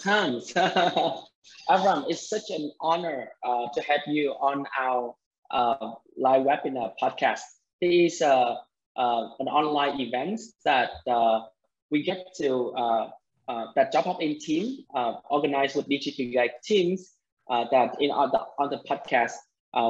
time. Avram, it's such an honor uh, to have you on our uh, live webinar podcast. This is uh, uh, an online event that uh, we get to, uh, that Job Hop In team organized with DigiKigai teams that in on the, on the podcast,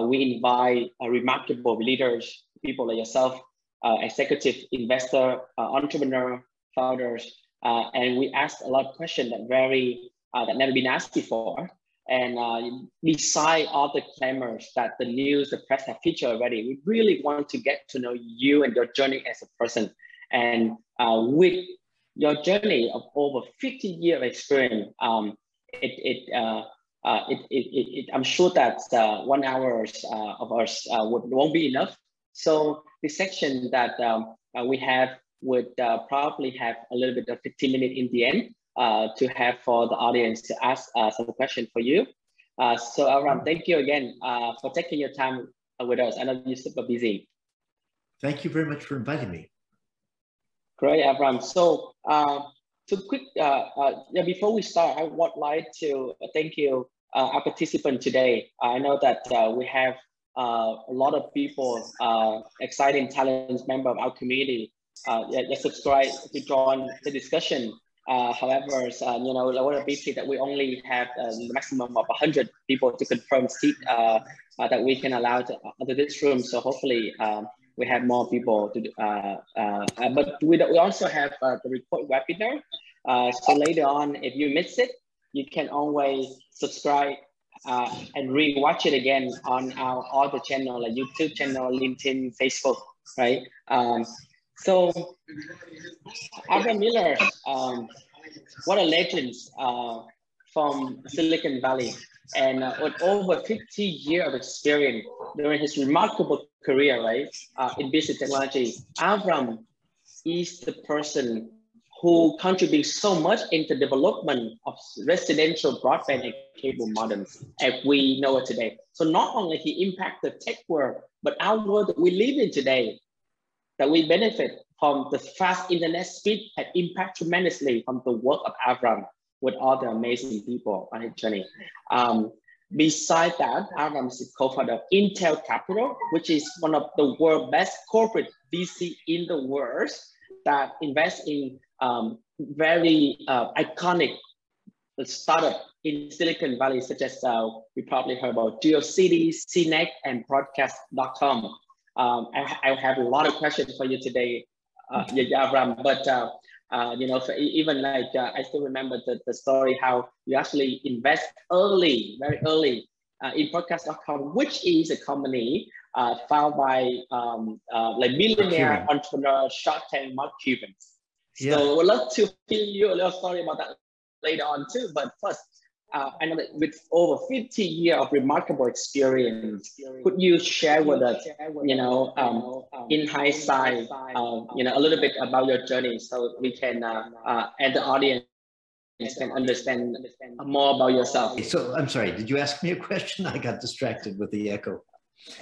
we invite remarkable leaders, people like yourself, executive, investor, entrepreneur, founders, and we asked a lot of questions that very uh, that never been asked before. And uh, beside all the clamors that the news, the press have featured already, we really want to get to know you and your journey as a person. And uh, with your journey of over 50 years of experience, um, it, it, uh, uh, it, it, it, I'm sure that uh, one hours uh, of ours uh, would, won't be enough. So the section that um, uh, we have would uh, probably have a little bit of 15 minutes in the end uh, to have for the audience to ask uh, some question for you. Uh, so Avram, thank you again uh, for taking your time with us. I know you're super busy. Thank you very much for inviting me. Great, Avram. So uh, to quick, uh, yeah, before we start, I would like to thank you, our participant today. I know that we have a lot of people, exciting talents member of our community uh, yeah, subscribe to join the discussion. Uh, however, uh, you know, I want to be clear that we only have a maximum of 100 people to confirm seat uh, uh, that we can allow to, uh, this room. So hopefully um, we have more people to, uh, uh, but we, we also have the report webinar. so later on, if you miss it, you can always subscribe and re-watch it again on our other channel, like YouTube channel, LinkedIn, Facebook, right? Um, so, Avram Miller, um, what a legend uh, from Silicon Valley. And uh, with over 50 years of experience during his remarkable career, right, uh, in business technology, Avram is the person who contributes so much into development of residential broadband and cable modems as we know it today. So not only he impacted the tech world, but our world that we live in today that we benefit from the fast internet speed had impact tremendously from the work of Avram with all the amazing people on his journey. Um, Besides that, Avram is co-founder of Intel Capital, which is one of the world's best corporate VC in the world that invests in um, very uh, iconic startup in Silicon Valley, such as uh, we probably heard about GeoCities, CNET, and Broadcast.com. Um, I, I, have a lot of questions for you today, uh, Avram, but uh, uh, you know, even like uh, I still remember the, the story how you actually invest early, very early uh, in broadcast.com, which is a company uh, founded by um, uh, like millionaire entrepreneur Shark Tank Mark Cuban. Yeah. So we'd love to hear you a little story about that later on too. But first, uh, I know that with over 50 years of remarkable experience, could you share with us, you know, um, in hindsight, uh, you know, a little bit about your journey so we can, uh, uh, and the audience can understand more about yourself. So I'm sorry, did you ask me a question? I got distracted with the echo.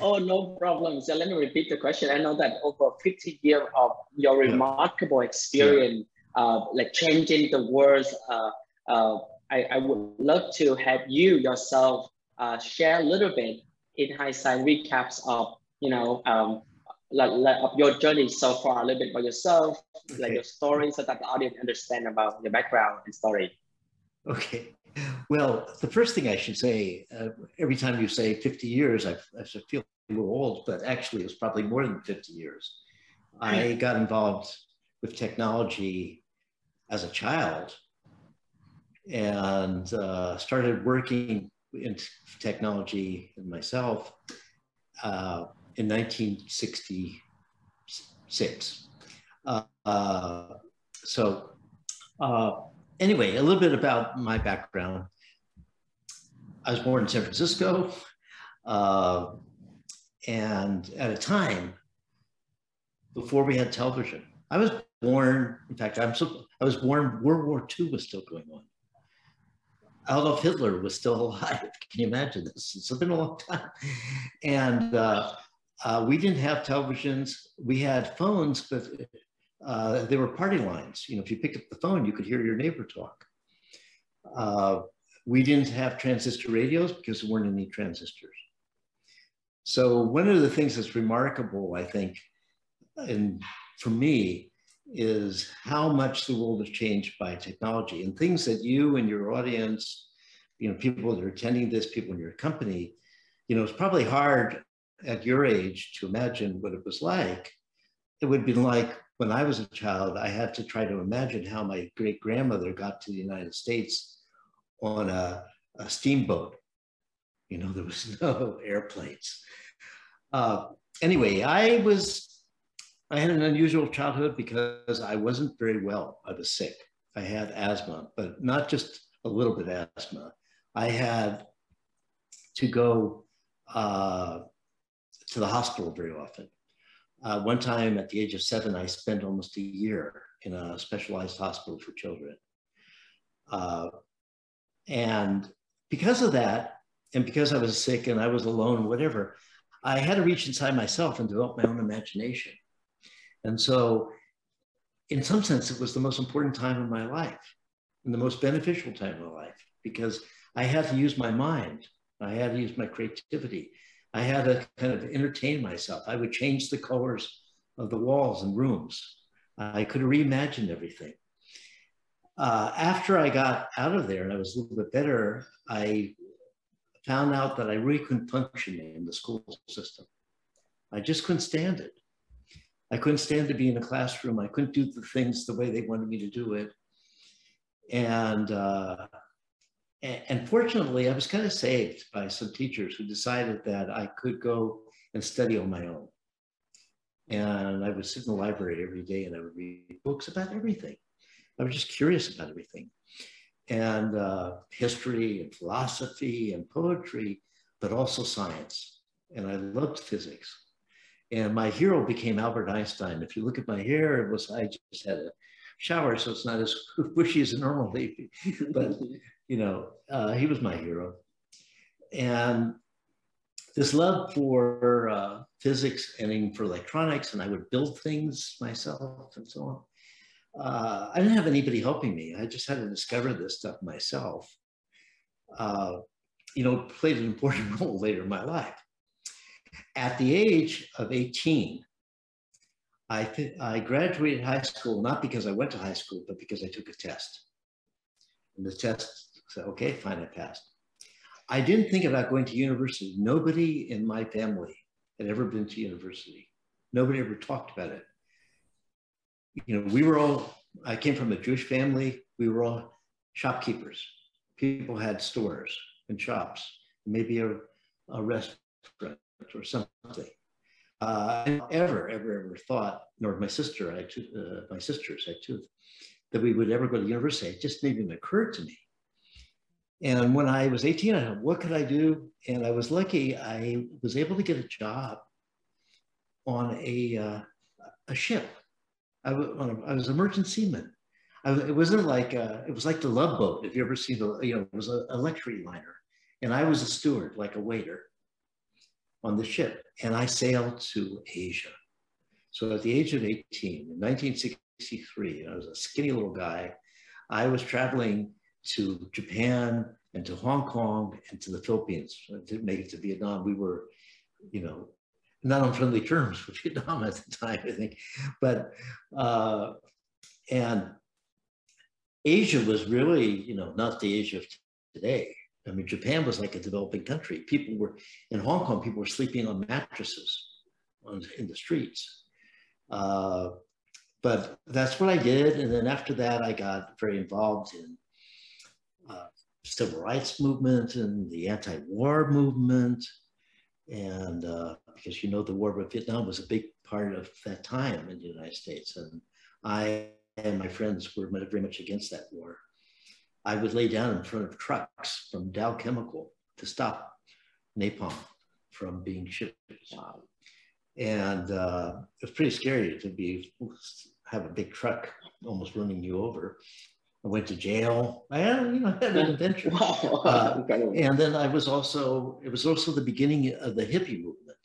Oh, no problem. So let me repeat the question. I know that over 50 years of your remarkable experience, yeah. uh, like changing the world, uh, uh, I, I would love to have you yourself uh, share a little bit in hindsight recaps of, you know, um, like, like of your journey so far, a little bit about yourself, okay. like your story, so that the audience understand about your background and story. Okay. Well, the first thing I should say, uh, every time you say 50 years, I, I feel a little old, but actually it's probably more than 50 years. I got involved with technology as a child and uh, started working in technology myself uh, in 1966. Uh, so uh, anyway, a little bit about my background. I was born in San Francisco, uh, and at a time before we had television. I was born, in fact, I'm so, I was born, World War II was still going on. Adolf Hitler was still alive. Can you imagine this? It's been a long time. And uh, uh, we didn't have televisions. We had phones, but uh, they were party lines. You know, if you picked up the phone, you could hear your neighbor talk. Uh, we didn't have transistor radios because there weren't any transistors. So one of the things that's remarkable, I think, and for me, is how much the world has changed by technology and things that you and your audience, you know, people that are attending this, people in your company, you know, it's probably hard at your age to imagine what it was like. It would be like when I was a child, I had to try to imagine how my great grandmother got to the United States on a, a steamboat. You know, there was no airplanes. Uh, anyway, I was I had an unusual childhood because I wasn't very well. I was sick. I had asthma, but not just a little bit of asthma. I had to go uh, to the hospital very often. Uh, one time at the age of seven, I spent almost a year in a specialized hospital for children. Uh, and because of that, and because I was sick and I was alone, whatever, I had to reach inside myself and develop my own imagination. And so, in some sense, it was the most important time of my life and the most beneficial time of my life because I had to use my mind. I had to use my creativity. I had to kind of entertain myself. I would change the colors of the walls and rooms. I could reimagine everything. Uh, after I got out of there and I was a little bit better, I found out that I really couldn't function in the school system. I just couldn't stand it. I couldn't stand to be in a classroom. I couldn't do the things the way they wanted me to do it. And, uh, and fortunately, I was kind of saved by some teachers who decided that I could go and study on my own. And I would sit in the library every day and I would read books about everything. I was just curious about everything. And uh, history and philosophy and poetry, but also science. And I loved physics. And my hero became Albert Einstein. If you look at my hair, it was I just had a shower, so it's not as bushy as it normally. but you know, uh, he was my hero. And this love for uh, physics and for electronics, and I would build things myself and so on. Uh, I didn't have anybody helping me. I just had to discover this stuff myself. Uh, you know, played an important role later in my life. At the age of 18, I, I graduated high school, not because I went to high school, but because I took a test. And the test said, okay, fine, I passed. I didn't think about going to university. Nobody in my family had ever been to university. Nobody ever talked about it. You know, we were all, I came from a Jewish family. We were all shopkeepers. People had stores and shops, maybe a, a restaurant or something. Uh, I ever, ever, ever thought, nor my sister, I too, uh, my sisters, I too, that we would ever go to university. It just didn't even occur to me. And when I was 18, I thought, what could I do? And I was lucky, I was able to get a job on a, uh, a ship. I, was a merchant seaman. I, it wasn't like, uh, it was like the Love Boat, if you ever see the, you know, it was a, a luxury liner. And I was a steward, like a waiter on the ship and I sailed to Asia. So at the age of 18, in 1963, I was a skinny little guy. I was traveling to Japan and to Hong Kong and to the Philippines. I didn't make it to Vietnam. We were, you know, not on friendly terms with Vietnam at the time, I think. But, uh, and Asia was really, you know, not the Asia of today. I mean, Japan was like a developing country. People were, in Hong Kong, people were sleeping on mattresses on, in the streets. Uh, but that's what I did. And then after that, I got very involved in uh, civil rights movement and the anti-war movement. And uh, because, you know, the war with Vietnam was a big part of that time in the United States. And I and my friends were very much against that war. I would lay down in front of trucks from Dow Chemical to stop napalm from being shipped. Wow. And uh, it was pretty scary to be have a big truck almost running you over. I went to jail. I had, you know, had an adventure. Wow. Uh, and then I was also, it was also the beginning of the hippie movement.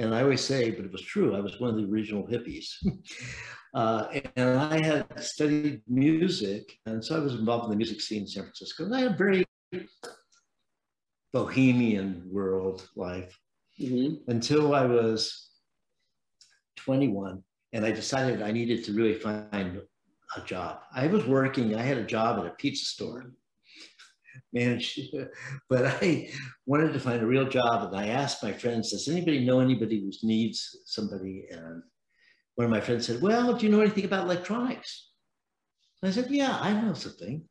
And I always say, but it was true, I was one of the original hippies. uh, and I had studied music, and so I was involved in the music scene in San Francisco. And I had a very bohemian world life mm-hmm. until I was 21 and I decided I needed to really find a job. I was working, I had a job at a pizza store, managed, but I wanted to find a real job. And I asked my friends, does anybody know anybody who needs somebody? And one of my friends said, well, do you know anything about electronics? And I said, yeah, I know something.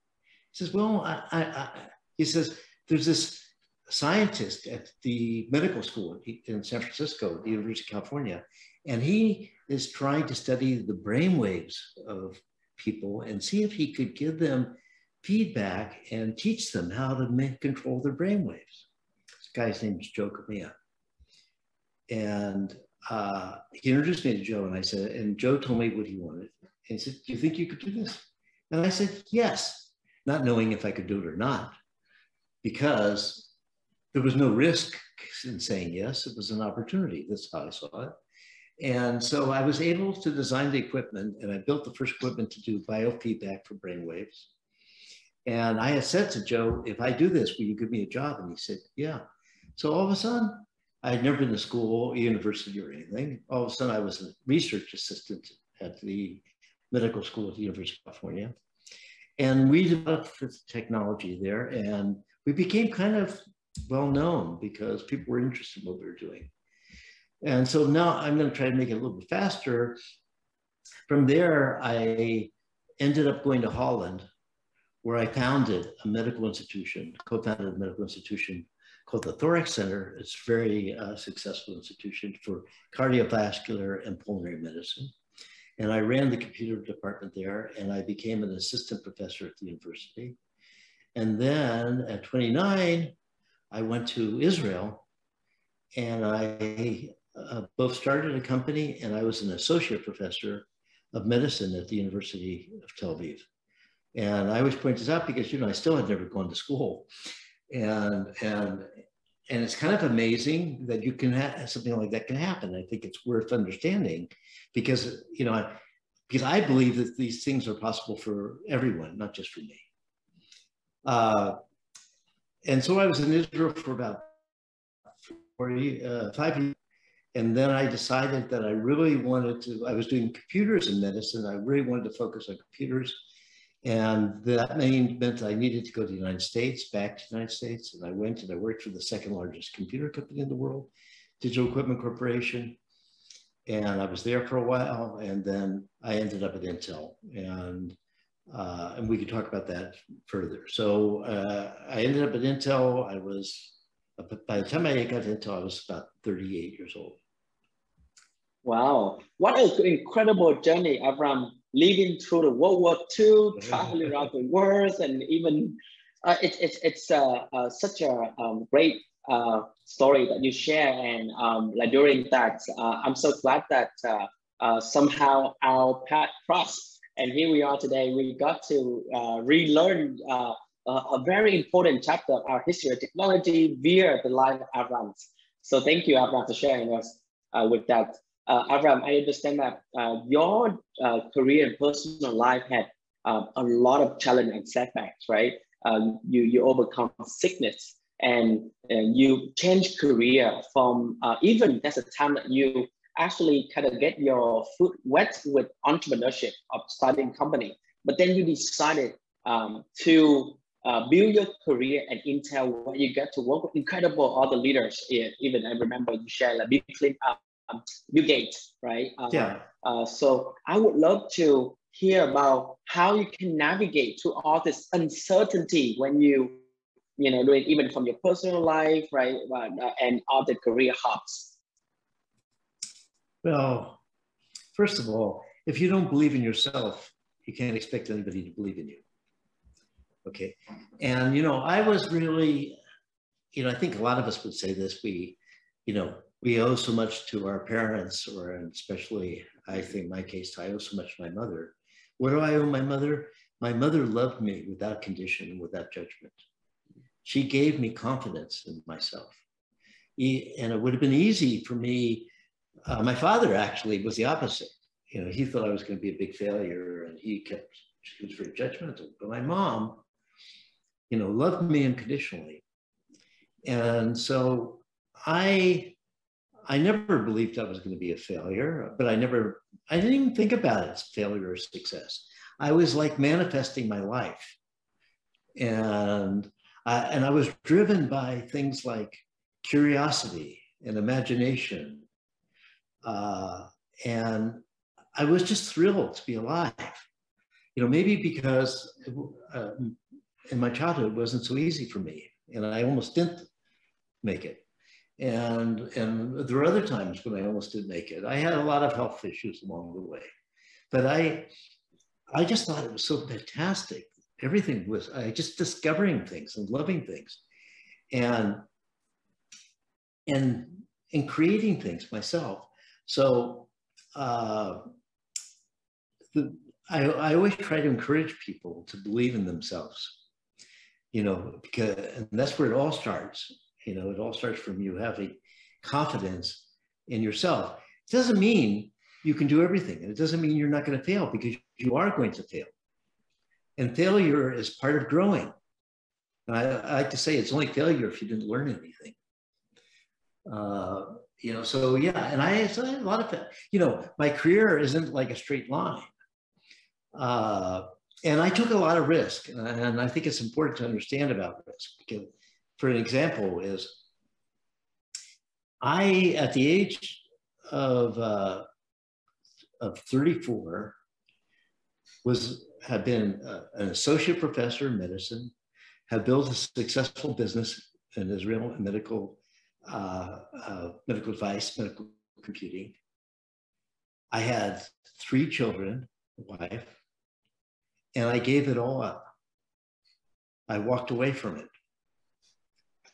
He says, well, I, I, I, he says, there's this scientist at the medical school in San Francisco, the University of California, and he is trying to study the brain waves of people and see if he could give them feedback and teach them how to control their brain waves. This guy's name is Joe Kamiya. And uh, he introduced me to Joe and I said, and Joe told me what he wanted. And he said, do you think you could do this? And I said, yes, not knowing if I could do it or not, because there was no risk in saying yes. It was an opportunity. That's how I saw it. And so I was able to design the equipment and I built the first equipment to do biofeedback for brainwaves. And I had said to Joe, if I do this, will you give me a job? And he said, yeah. So all of a sudden, I had never been to school, university or anything. All of a sudden I was a research assistant at the medical school at the University of California. And we developed technology there and we became kind of well known because people were interested in what we were doing. And so now I'm going to try to make it a little bit faster. From there, I ended up going to Holland, where I founded a medical institution, co-founded a medical institution called the Thorax Center. It's a very uh, successful institution for cardiovascular and pulmonary medicine. And I ran the computer department there, and I became an assistant professor at the university. And then at 29, I went to Israel and I uh, both started a company and I was an associate professor of medicine at the University of Tel Aviv. And I always point this out because, you know, I still had never gone to school. And, and, and it's kind of amazing that you can have something like that can happen. I think it's worth understanding because, you know, because I believe that these things are possible for everyone, not just for me. Uh, and so I was in Israel for about 40, uh, five years. And then I decided that I really wanted to, I was doing computers in medicine. I really wanted to focus on computers. And that meant I needed to go to the United States, back to the United States. And I went and I worked for the second largest computer company in the world, Digital Equipment Corporation. And I was there for a while. And then I ended up at Intel. And, uh, and we could talk about that further. So uh, I ended up at Intel. I was by the time I got into Intel, I was about 38 years old. Wow, what an incredible journey, Avram, living through the World War II, traveling around the world, and even uh, it, it, it's uh, uh, such a um, great uh, story that you share. And um, like during that, uh, I'm so glad that uh, somehow our path crossed. And here we are today. We got to relearn a very important chapter of our history of technology via the life of Avram. So thank you, Avram, for sharing us uh, with that. Uh, Avram, I understand that uh, your uh, career and personal life had uh, a lot of challenge and setbacks, right? Um, you, you overcome sickness and, you change career from uh, even that's a time that you actually kind of get your foot wet with entrepreneurship of starting company, but then you decided um, to uh, build your career at Intel where you get to work with incredible other leaders. Even I remember you shared like Bill Clinton, um, Bill Gates, right? Uh, yeah. Uh, so I would love to hear about how you can navigate through all this uncertainty when you, you know, doing even from your personal life, right, uh, and all the career hubs. Well, first of all, if you don't believe in yourself, you can't expect anybody to believe in you. Okay. And, you know, I was really, you know, I think a lot of us would say this. We, you know, we owe so much to our parents, or especially, I think my case, I owe so much to my mother. What do I owe my mother? My mother loved me without condition and without judgment. She gave me confidence in myself. And it would have been easy for me uh, my father actually was the opposite. You know, he thought I was going to be a big failure, and he kept he was very judgmental. But my mom, you know, loved me unconditionally, and so I I never believed I was going to be a failure, but I never, I didn't even think about it as failure or success. I was like manifesting my life. And I, and I was driven by things like curiosity and imagination. Uh, and I was just thrilled to be alive. You know, maybe because uh, in my childhood it wasn't so easy for me and I almost didn't make it and and there were other times when I almost didn't make it. I had a lot of health issues along the way, but I I just thought it was so fantastic. Everything was I just discovering things and loving things, and and and creating things myself. So uh, the, I, I always try to encourage people to believe in themselves, you know, because and that's where it all starts you know, it all starts from you having confidence in yourself. It doesn't mean you can do everything. And it doesn't mean you're not going to fail because you are going to fail. And failure is part of growing. I, I, like to say it's only failure if you didn't learn anything. Uh, you know, so yeah, and I, so I a lot of, you know, my career isn't like a straight line. Uh, and I took a lot of risk, and I think it's important to understand about risk because for an example, is I, at the age of, uh, of 34, was have been uh, an associate professor in medicine, have built a successful business in Israel in medical uh, uh, medical device, medical computing. I had three children, a wife, and I gave it all up. I walked away from it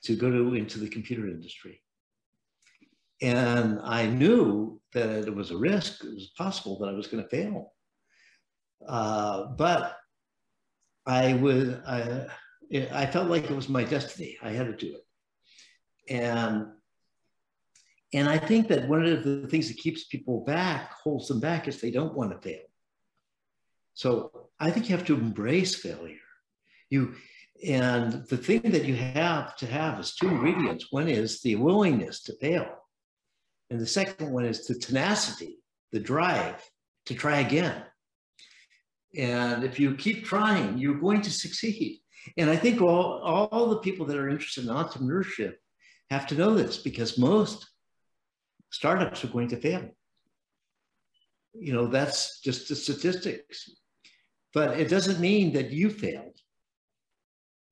to go to, into the computer industry. And I knew that it was a risk, it was possible that I was going to fail. Uh, but I would, I, I felt like it was my destiny. I had to do it. And, and I think that one of the things that keeps people back, holds them back, is they don't want to fail. So I think you have to embrace failure. You, and the thing that you have to have is two ingredients. One is the willingness to fail. And the second one is the tenacity, the drive to try again. And if you keep trying, you're going to succeed. And I think all, all the people that are interested in entrepreneurship have to know this because most startups are going to fail. You know, that's just the statistics. But it doesn't mean that you failed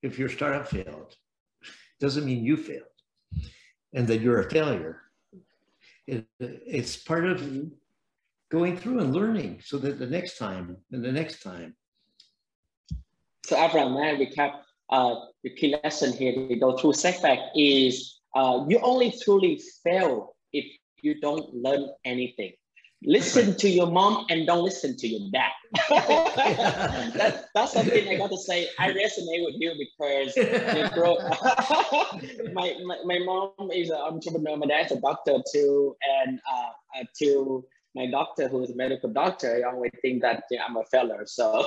if your startup failed, doesn't mean you failed and that you're a failure. It, it's part of going through and learning so that the next time and the next time. So Abraham, may I recap uh, the key lesson here to go through setback is uh, you only truly fail if you don't learn anything listen to your mom and don't listen to your dad. that, that's something I got to say. I resonate with you because you grow, my, my, my mom is an entrepreneur. My dad's a doctor too. And uh, uh, to my doctor, who is a medical doctor, I always think that yeah, I'm a failure. So,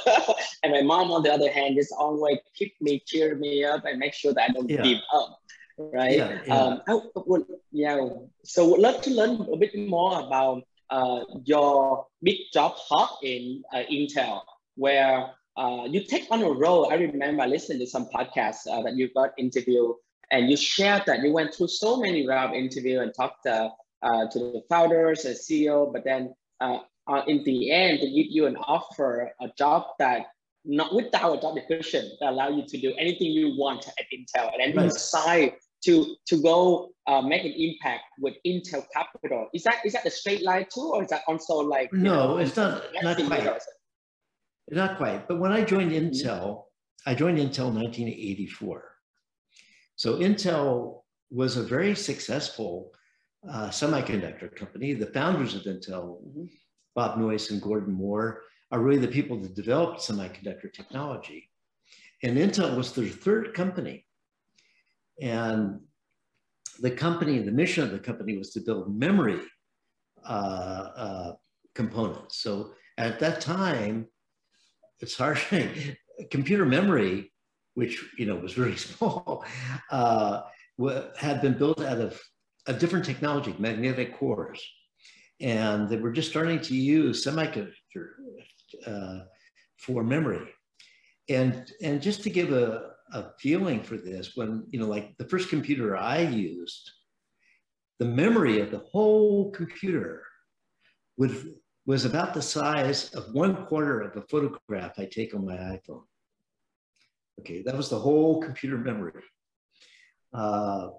and my mom, on the other hand, is always keep me, cheer me up, and make sure that I don't yeah. give up right? Yeah, yeah. Um, I would, yeah. So would love to learn a bit more about your big job hop in uh, Intel, where uh, you take on a role. I remember listening to some podcasts uh, that you got interviewed, and you shared that you went through so many round interview and talked uh, uh, to the founders and CEO, but then in the end, they give you an offer, a job that not without a job description that allow you to do anything you want at Intel, and then right. you decide to to go uh, make an impact with Intel Capital. Is that is that the straight line too, or is that also like no? Know, it's not not quite. Not quite. But when I joined mm-hmm. Intel, I joined Intel in 1984. So Intel was a very successful uh, semiconductor company. The founders of Intel, mm-hmm. Bob Noyce and Gordon Moore, are really the people that developed semiconductor technology. And Intel was their third company and the company, the mission of the company was to build memory uh, uh, components. So at that time, it's hard. computer memory, which you know was really small, uh, had been built out of a different technology, magnetic cores, and they were just starting to use semiconductor uh, for memory. And and just to give a, a feeling for this, when you know, like the first computer I used, the memory of the whole computer would was about the size of one quarter of a photograph I take on my iPhone. Okay, that was the whole computer memory. Uh,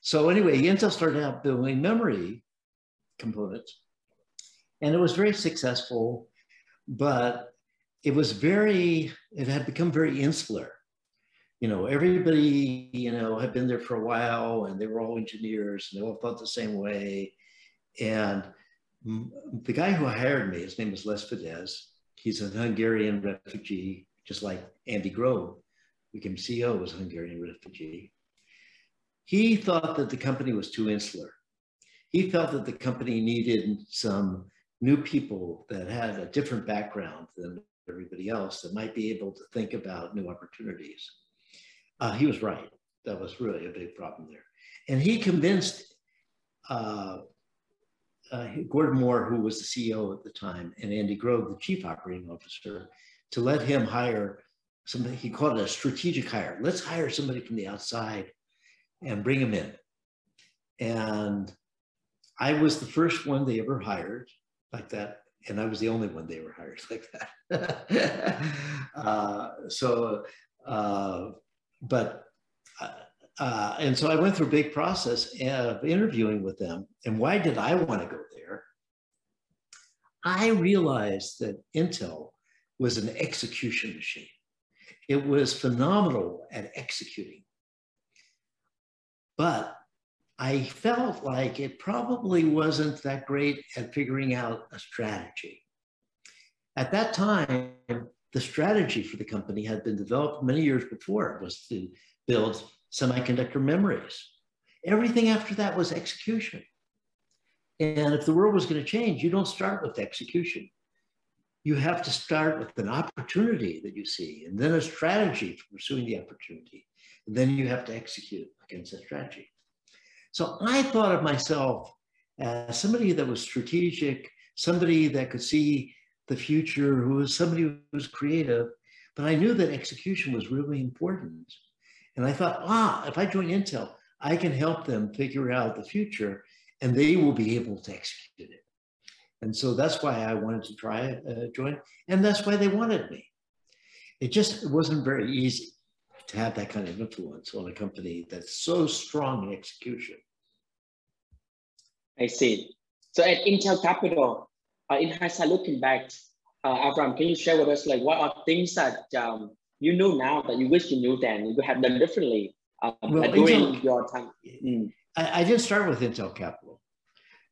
so anyway, Intel started out building memory components and it was very successful, but it was very, it had become very insular. You know, everybody, you know, had been there for a while and they were all engineers and they all thought the same way. And the guy who hired me, his name was Les Vadasz. He's a Hungarian refugee, just like Andy Grove became CEO oh, was a Hungarian refugee. He thought that the company was too insular. He felt that the company needed some new people that had a different background than everybody else that might be able to think about new opportunities. Uh, he was right. That was really a big problem there. And he convinced uh, uh, Gordon Moore, who was the CEO at the time, and Andy Grove, the chief operating officer, to let him hire somebody, he called it a strategic hire. Let's hire somebody from the outside and bring him in. And I was the first one they ever hired like that. And I was the only one they were hired like that. uh, so, uh, but uh, uh, and so I went through a big process of interviewing with them. And why did I want to go there? I realized that Intel was an execution machine. It was phenomenal at executing. But I felt like it probably wasn't that great at figuring out a strategy. At that time, the strategy for the company had been developed many years before. It was to build semiconductor memories. Everything after that was execution. And if the world was going to change, you don't start with execution. You have to start with an opportunity that you see, and then a strategy for pursuing the opportunity. And then you have to execute against that strategy. So I thought of myself as somebody that was strategic, somebody that could see the future, who was somebody who was creative, but I knew that execution was really important. And I thought, ah, if I join Intel, I can help them figure out the future and they will be able to execute it. And so that's why I wanted to try uh, join, and that's why they wanted me. It just it wasn't very easy to have that kind of influence on a company that's so strong in execution. I see. So at Intel Capital, in hindsight, looking back, uh, Avram, can you share with us like what are things that um, you know now that you wish you knew then you have done differently um, well, during Intel, your time? Mm. I, I, didn't start with Intel Capital.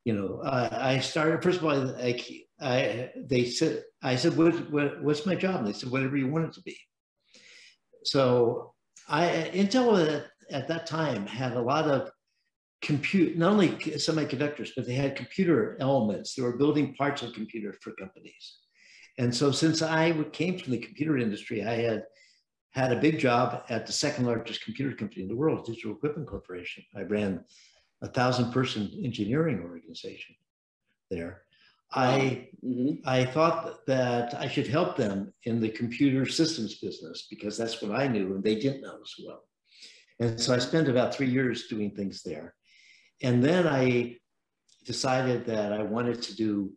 You know, uh, I started first of all. I, I they said I said what, what what's my job? And they said whatever you want it to be. So I Intel at, at that time had a lot of compute not only semiconductors, but they had computer elements. They were building parts of computers for companies. And so since I came from the computer industry, I had had a big job at the second largest computer company in the world, Digital Equipment Corporation. I ran a thousand person engineering organization there. I, mm-hmm. I thought that I should help them in the computer systems business because that's what I knew and they didn't know as well. And so I spent about three years doing things there. And then I decided that I wanted to do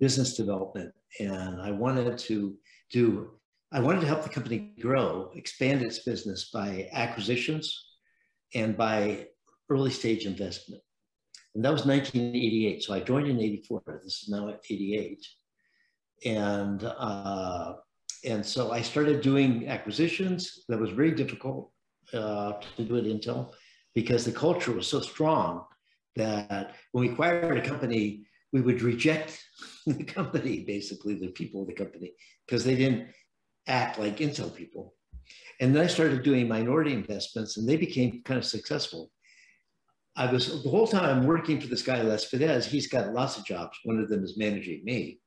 business development and I wanted to do, I wanted to help the company grow, expand its business by acquisitions and by early stage investment. And that was 1988. So I joined in 84. This is now at 88. And, uh, and so I started doing acquisitions. That was very difficult uh, to do at Intel because the culture was so strong that when we acquired a company, we would reject the company, basically the people of the company, because they didn't act like Intel people. And then I started doing minority investments and they became kind of successful. I was the whole time I'm working for this guy Les Vadasz. He's got lots of jobs. One of them is managing me.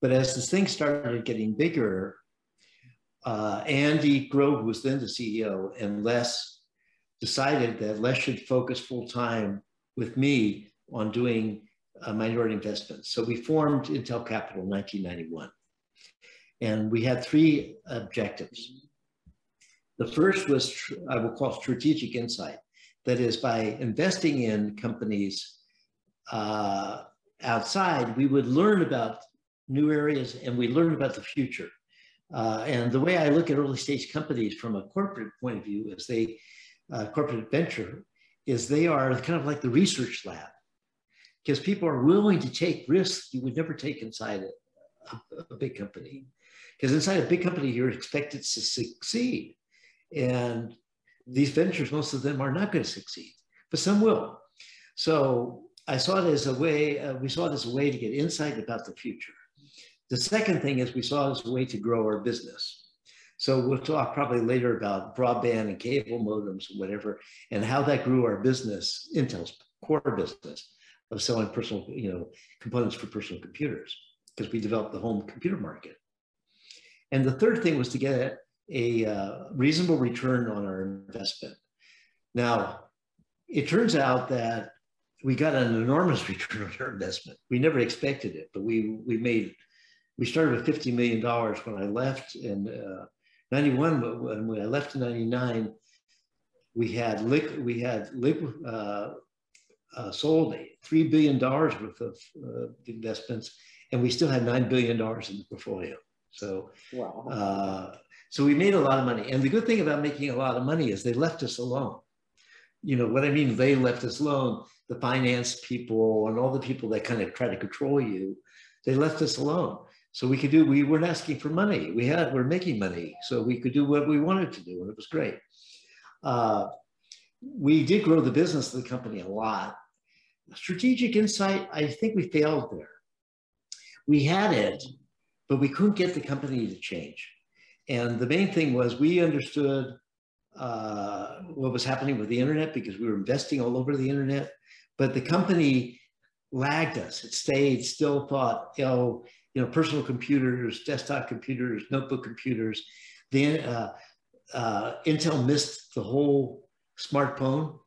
But as this thing started getting bigger, uh, Andy Grove was then the CEO, and Les decided that Les should focus full time with me on doing uh, minority investments. So we formed Intel Capital in 1991. And we had three objectives. The first was, I will call strategic insight. That is, by investing in companies uh, outside, we would learn about new areas and we learn about the future. Uh, and the way I look at early stage companies from a corporate point of view is they, uh, corporate venture, is they are kind of like the research lab because people are willing to take risks you would never take inside a, a big company. Because inside a big company, you're expected to succeed. And these ventures, most of them are not going to succeed, but some will. So I saw it as a way, uh, we saw it as a way to get insight about the future. The second thing is we saw it as a way to grow our business. So we'll talk probably later about broadband and cable modems and whatever, and how that grew our business, Intel's core business of selling personal, you know, components for personal computers, because we developed the home computer market. And the third thing was to get a uh, reasonable return on our investment. Now, it turns out that we got an enormous return on our investment. We never expected it, but we we made we started with fifty million dollars when I left and uh, '91. But when I left in '99, we had liquid we had liquid uh, uh, sold three billion dollars worth of uh, investments, and we still had nine billion dollars in the portfolio. So, wow. Uh, so we made a lot of money. And the good thing about making a lot of money is they left us alone. You know what I mean? They left us alone. The finance people and all the people that kind of try to control you, they left us alone. So we could do. We weren't asking for money. We had. We're making money, so we could do what we wanted to do, and it was great. Uh, we did grow the business of the company a lot. Strategic insight, I think we failed there. We had it, but we couldn't get the company to change. And the main thing was we understood uh, what was happening with the internet because we were investing all over the internet, but the company lagged us. It stayed, still thought, you know, you know, personal computers, desktop computers, notebook computers. Then uh, uh, Intel missed the whole smartphone,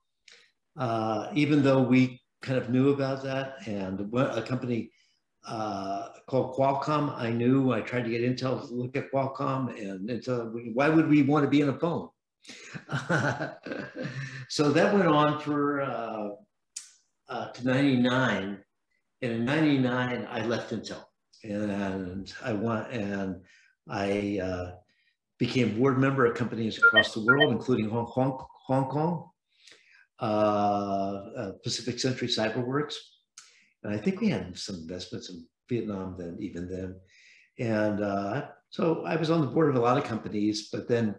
uh, even though we kind of knew about that. And a company uh, called Qualcomm. I knew I tried to get Intel to look at Qualcomm, and Intel. Why would we want to be in a phone? so that went on for uh, uh, to '99, and in '99 I left Intel, and I want and I uh, became board member of companies across the world, including Hong Kong, Hong Kong, uh, uh, Pacific Century CyberWorks, and I think we had some investments in Vietnam then, even then. And uh, so I was on the board of a lot of companies, but then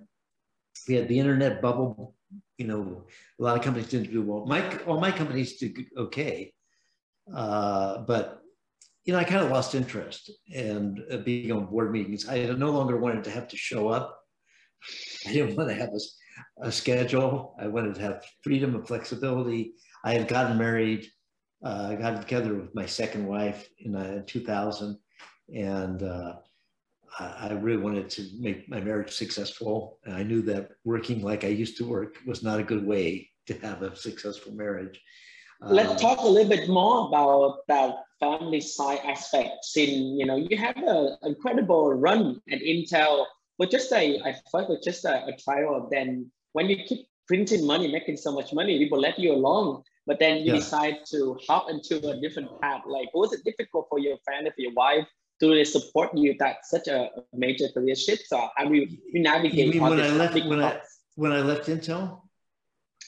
we had the internet bubble. You know, a lot of companies didn't do well. My all my companies did okay, uh, but you know, I kind of lost interest in uh, being on board meetings. I no longer wanted to have to show up. I didn't want to have a, a schedule. I wanted to have freedom and flexibility. I had gotten married uh, I got together with my second wife in uh, 2000, and uh, I really wanted to make my marriage successful. And I knew that working like I used to work was not a good way to have a successful marriage. Let's um, talk a little bit more about that family side aspect. In you know, you have an incredible run at Intel, but just a I thought was just a, a trial. Then when you keep printing money, making so much money, people let you along but then you yeah. decide to hop into a different path. Like, was it difficult for your family, for your wife, to really support you that such a major career shift? So how do you, you navigate? You mean when I left when I when I left Intel?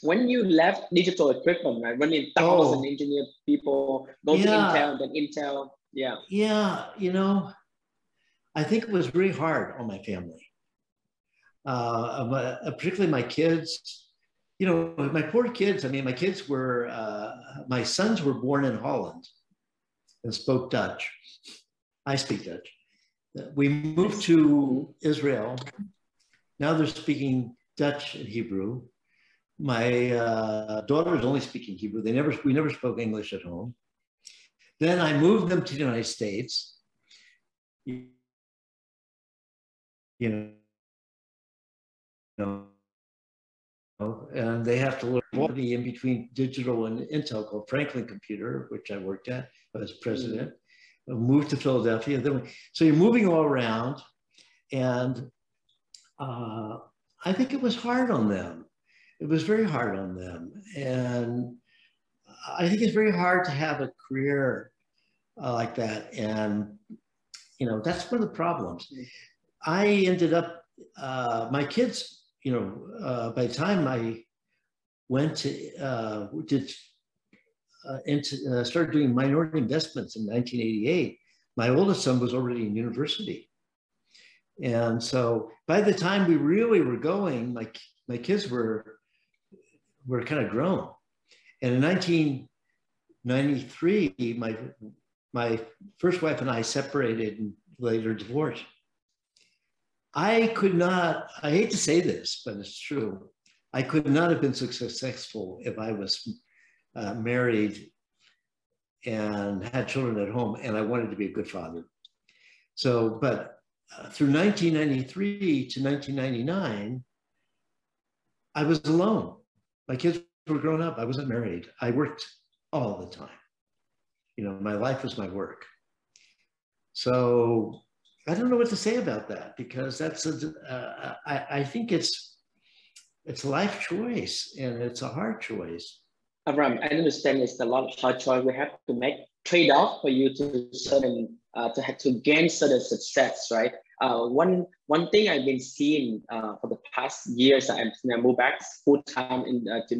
When you left digital equipment, right? When Running thousand oh. engineer people, go yeah. to Intel, then Intel, yeah. Yeah, you know, I think it was really hard on my family, uh, particularly my kids you know, my poor kids, I mean, my kids were, uh, my sons were born in Holland and spoke Dutch. I speak Dutch. We moved to Israel. Now they're speaking Dutch and Hebrew. My uh, daughters only speaking Hebrew. They never, we never spoke English at home. Then I moved them to the United States. You know, and they have to learn in between digital and Intel called Franklin Computer, which I worked at as president. Mm-hmm. Moved to Philadelphia. Then, so you're moving all around, and uh, I think it was hard on them. It was very hard on them, and I think it's very hard to have a career uh, like that. And you know that's one of the problems. I ended up uh, my kids. You know, uh, by the time I went to uh, did uh, into uh, started doing minority investments in 1988, my oldest son was already in university. And so by the time we really were going, my, my kids were, were kind of grown. And in 1993, my, my first wife and I separated and later divorced. I could not, I hate to say this, but it's true. I could not have been successful if I was uh, married and had children at home and I wanted to be a good father. So, but uh, through 1993 to 1999, I was alone. My kids were grown up. I wasn't married. I worked all the time. You know, my life was my work. So I don't know what to say about that because that's a, uh, I, I think it's it's a life choice and it's a hard choice. Avram, I understand it's a lot of hard choice. We have to make trade-off for you to certain uh, to have to gain certain success, right? Uh, one one thing I've been seeing uh, for the past years, I'm I moved back full time in uh, to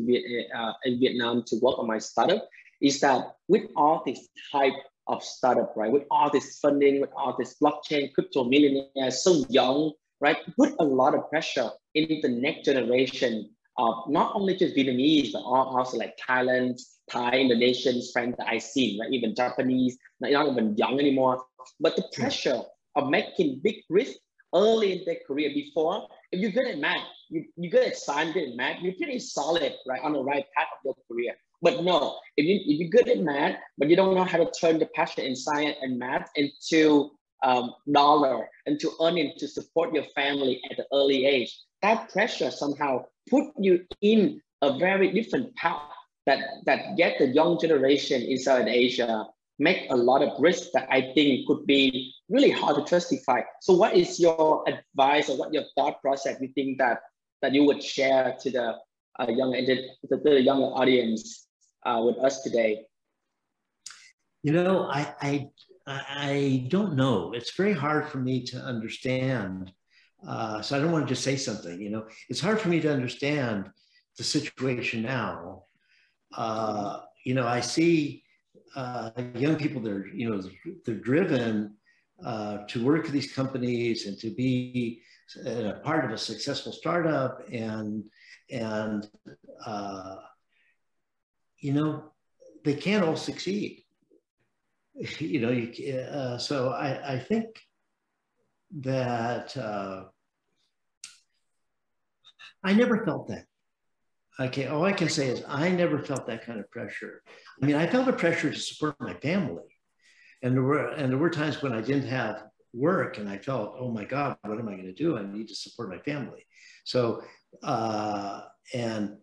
uh, in Vietnam to work on my startup, is that with all this type of startup, right? With all this funding, with all this blockchain, crypto millionaires, so young, right? Put a lot of pressure in the next generation of not only just Vietnamese, but also like Thailand, Thai, Indonesians, friends that I see, right? Even Japanese, not even young anymore. But the pressure of making big risk early in their career before, if you're good at math, you, you're good at science, good at math, you're pretty solid, right, on the right path of your career. But no, if, you, if you're good at math, but you don't know how to turn the passion in science and math into um, dollar, into earning to support your family at the early age, that pressure somehow put you in a very different path that, that get the young generation inside Asia make a lot of risks that I think could be really hard to justify. So what is your advice or what your thought process you think that, that you would share to the uh, young, the, the younger audience uh, with us today? You know, I, I, I don't know. It's very hard for me to understand. Uh, so I don't want to just say something, you know, it's hard for me to understand the situation now. Uh, you know, I see uh, young people that are, you know, they're driven uh, to work for these companies and to be a part of a successful startup and and uh, you know they can't all succeed you know you, uh, so I, I think that uh, I never felt that Okay, all I can say is I never felt that kind of pressure. I mean, I felt a pressure to support my family. And there were and there were times when I didn't have work and I felt, oh my God, what am I going to do? I need to support my family. So uh, and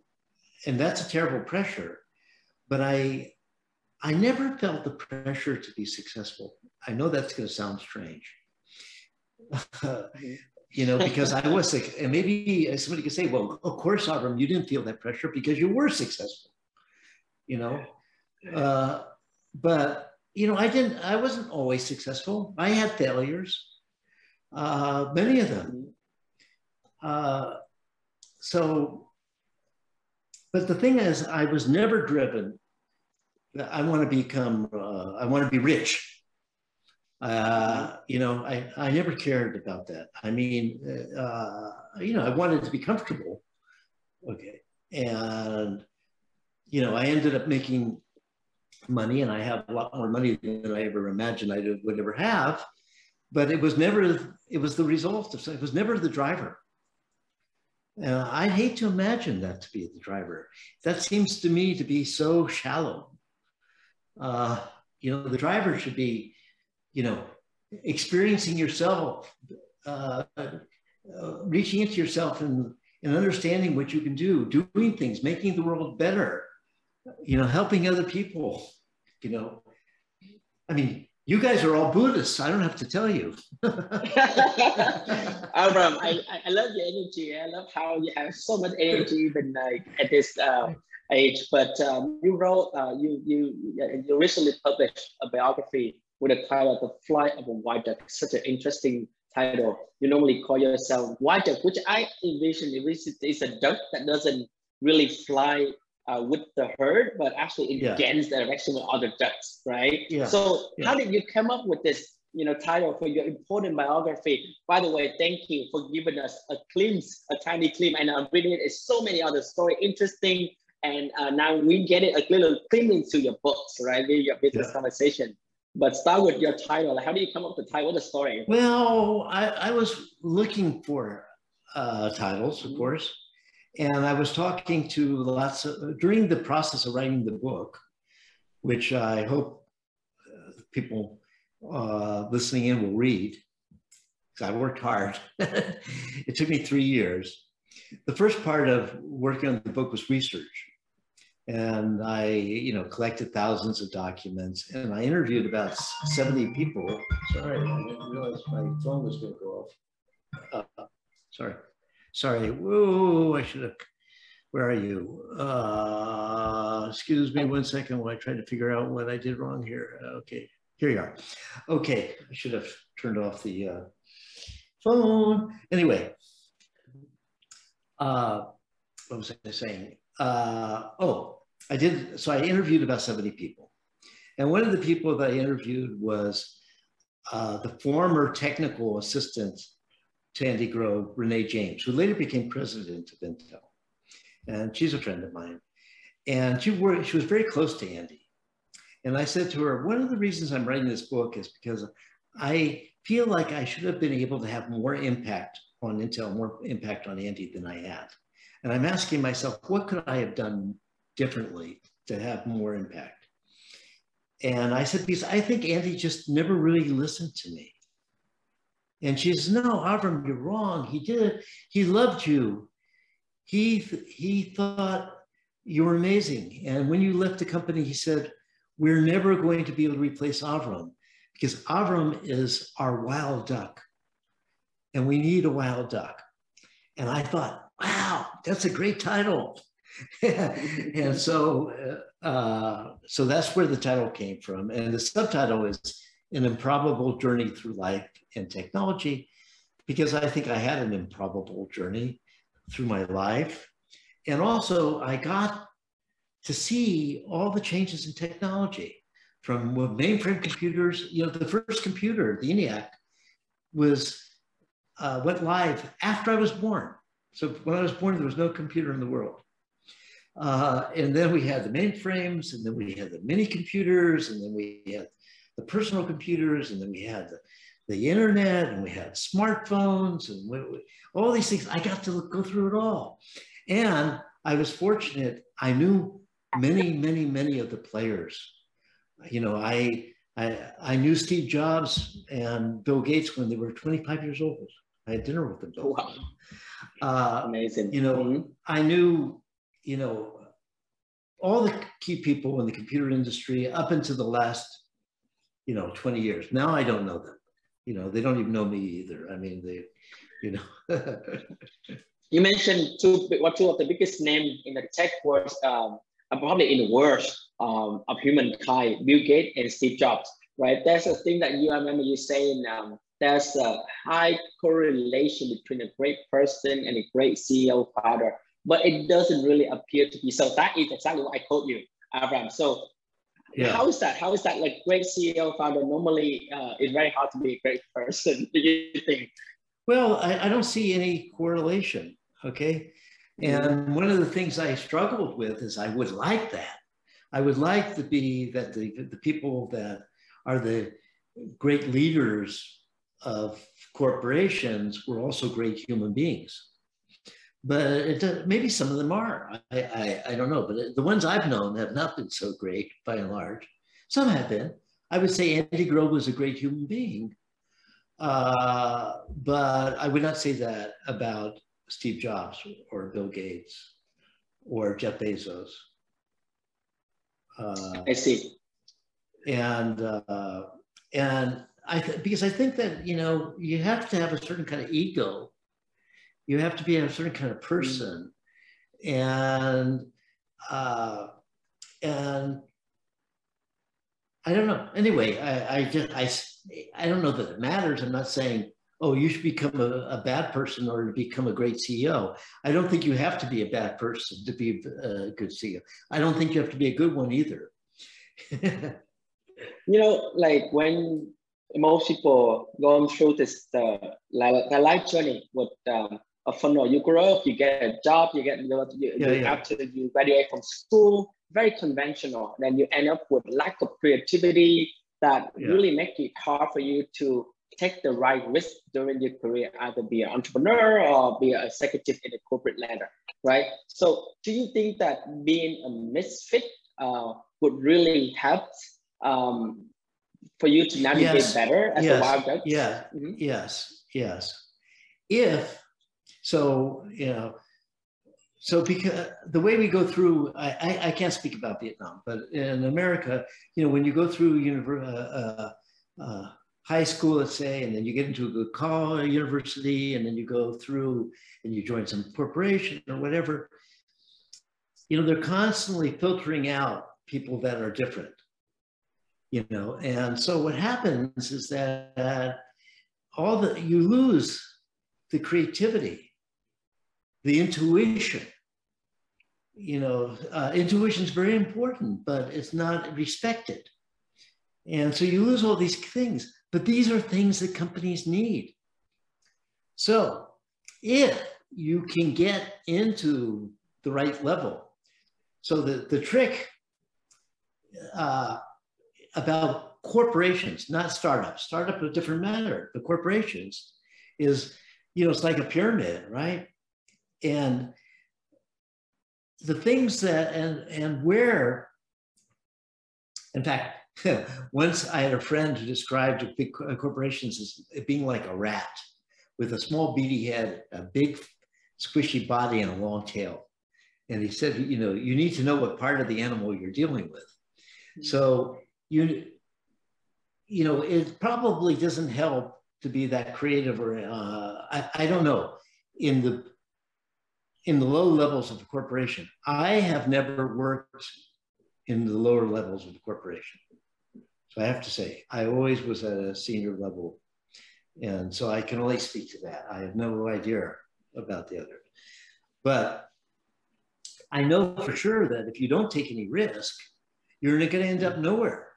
and that's a terrible pressure. But I I never felt the pressure to be successful. I know that's going to sound strange. You know, because I was like, and maybe somebody could say, well, of course, Avram, you didn't feel that pressure because you were successful, you know. Uh, but you know, I didn't. I wasn't always successful. I had failures, uh, many of them. Uh, so, but the thing is, I was never driven. I want to become. Uh, I want to be rich. Uh, you know, I, I never cared about that. I mean, uh, you know, I wanted to be comfortable. Okay. And, you know, I ended up making money and I have a lot more money than I ever imagined I would ever have. But it was never, it was the result of, it was never the driver. Uh, I hate to imagine that to be the driver. That seems to me to be so shallow. Uh, you know, the driver should be, you know, experiencing yourself, uh, uh, reaching into yourself and, and understanding what you can do, doing things, making the world better, you know, helping other people, you know. I mean, you guys are all Buddhists. I don't have to tell you. Avram, I, I love your energy. I love how you have so much energy even like at this uh, age. But um, you wrote, uh, you, you, you recently published a biography with a title The Flight of a Wild Duck. Such an interesting title. You normally call yourself white duck, which I envision is a duck that doesn't really fly uh, with the herd, but actually in yeah. the direction with other ducks, right? Yeah. So yeah. how did you come up with this, you know, title for your important biography? By the way, thank you for giving us a glimpse, a tiny glimpse, and I'm reading it. so many other story, interesting, and uh, now we get it a little glimpse into your books, right? In your business yeah. conversation. But start with your title. How do you come up with the title? What's the story? Well, I, I was looking for uh, titles, of mm-hmm. course and I was talking to lots of, during the process of writing the book, which I hope uh, people uh, listening in will read, because I worked hard. it took me three years. The first part of working on the book was research. And I, you know, collected thousands of documents and I interviewed about 70 people. Sorry, I didn't realize my phone was going to go off. Uh, sorry. Sorry. Whoa, I should have. Where are you? Uh, excuse me one second while I try to figure out what I did wrong here. Okay, here you are. Okay, I should have turned off the uh, phone. Anyway, uh, what was I saying? Uh, oh, I did. So I interviewed about 70 people. And one of the people that I interviewed was uh, the former technical assistant to Andy Grove, Renee James, who later became president of Intel. And she's a friend of mine. And she, she was very close to Andy. And I said to her, one of the reasons I'm writing this book is because I feel like I should have been able to have more impact on Intel, more impact on Andy than I had. And I'm asking myself, what could I have done differently to have more impact? And I said, because I think Andy just never really listened to me. And she says, no, Avram, you're wrong. He did. it. He loved you. He, he thought you were amazing. And when you left the company, he said, we're never going to be able to replace Avram because Avram is our wild duck and we need a wild duck. And I thought, wow, that's a great title. and so, uh, so that's where the title came from. And the subtitle is An Improbable Journey Through Life and technology because I think I had an improbable journey through my life. And also, I got to see all the changes in technology from mainframe computers. You know, the first computer, the ENIAC, was uh, went live after I was born. So when I was born, there was no computer in the world. Uh, and then we had the mainframes, and then we had the mini computers, and then we had the personal computers, and then we had the the internet and we had smartphones and we, we, all these things. I got to go through it all. And I was fortunate. I knew many, many, many of the players. You know, I, I, I knew Steve Jobs and Bill Gates when they were 25 years old. I had dinner with them. Both. Wow. Uh, Amazing. You know, mm-hmm. I knew, you know, all the key people in the computer industry up into the last, you know, 20 years. Now I don't know them you know, they don't even know me either. I mean, they, you know. you mentioned two, what two of the biggest names in the tech world, um, probably in the world um, of humankind, Bill Gates and Steve Jobs, right? That's a thing that you, I remember you saying, um, there's a high correlation between a great person and a great CEO founder, but it doesn't really appear to be. So that is exactly what I quote you, Avram. So yeah. How is that? How is that like great CEO founder? Normally, uh, it's very hard to be a great person. Do you think? Well, I, I don't see any correlation. Okay. And one of the things I struggled with is I would like that. I would like to be that the, the people that are the great leaders of corporations were also great human beings. but it maybe some of them are. I, I, I don't know, but the ones I've known have not been so great by and large. Some have been. I would say Andy Grove was a great human being, uh, but I would not say that about Steve Jobs or Bill Gates or Jeff Bezos. Uh, I see. And uh, and I because I think that you know you have to have a certain kind of ego you have to be a certain kind of person and uh, and I don't know. Anyway, I, I just I I don't know that it matters. I'm not saying oh you should become a, a bad person in order to become a great CEO. I don't think you have to be a bad person to be a good CEO. I don't think you have to be a good one either. you know, like when most people going through this the, the life journey with um, a funnel. You grow up, you get a job, you get you, you, yeah, yeah. after you graduate from school, very conventional. Then you end up with lack of creativity that yeah. really make it hard for you to take the right risk during your career, either be an entrepreneur or be an executive in a corporate ladder, right? So do you think that being a misfit uh, would really help um, for you to navigate yes. better as yes. a wild duck? Yeah, mm-hmm. yes, yes. If so, you know, so because the way we go through, I, I, I, can't speak about Vietnam, but in America, you know, when you go through univer- uh, uh, uh, high school, let's say, and then you get into a good college, university, and then you go through and you join some corporation or whatever, you know, they're constantly filtering out people that are different, you know, and so what happens is that all the, you lose the creativity the intuition. You know, uh, intuition is very important, but it's not respected. And so you lose all these things, but these are things that companies need. So if you can get into the right level, so the, the trick uh, about corporations, not startups, startup a different matter, the corporations is, you know, it's like a pyramid, right? and the things that and and where in fact once i had a friend who described big corporations as being like a rat with a small beady head a big squishy body and a long tail and he said you know you need to know what part of the animal you're dealing with hmm. so you you know it probably doesn't help to be that creative or uh, I, I don't know in the in the low levels of the corporation. I have never worked in the lower levels of the corporation. So I have to say, I always was at a senior level. And so I can only speak to that. I have no idea about the other. But I know for sure that if you don't take any risk, you're going to end up nowhere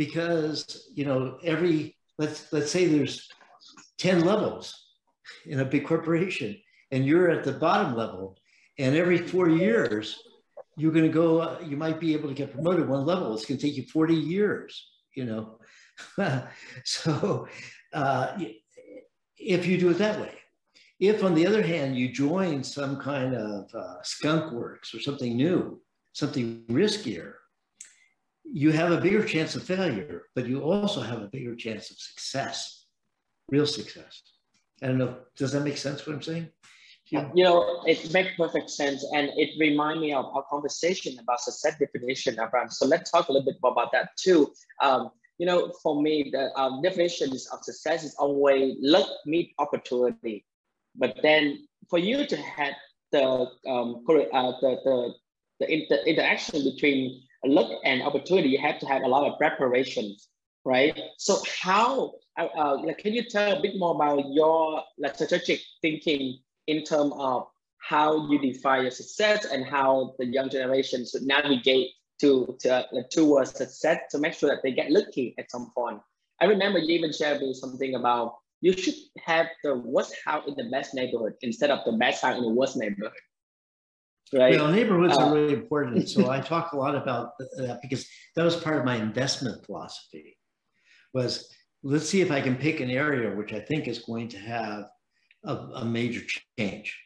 because, you know, every, let's, let's say there's 10 levels in a big corporation and you're at the bottom level, and every four years, you're going to go, you might be able to get promoted one level. It's going to take you 40 years, you know. so uh, if you do it that way, if on the other hand, you join some kind of uh, skunk works or something new, something riskier, you have a bigger chance of failure, but you also have a bigger chance of success, real success. I don't know, does that make sense what I'm saying? Yeah. You know, it makes perfect sense. And it reminds me of our conversation about success definition, Avram. So let's talk a little bit more about that too. Um, you know, for me, the um, of success is always luck meet opportunity. But then for you to have the um, uh, the, the, the, inter interaction between luck and opportunity, you have to have a lot of preparations, right? So how, uh, uh, can you tell a bit more about your like, strategic thinking in terms of how you define your success and how the young generation should navigate to, to uh, towards success to make sure that they get lucky at some point. I remember you even shared me something about you should have the worst house in the best neighborhood instead of the best house in the worst neighborhood. Right. Well, neighborhoods uh, are really important. So I talk a lot about that because that was part of my investment philosophy was let's see if I can pick an area which I think is going to have a, a major change.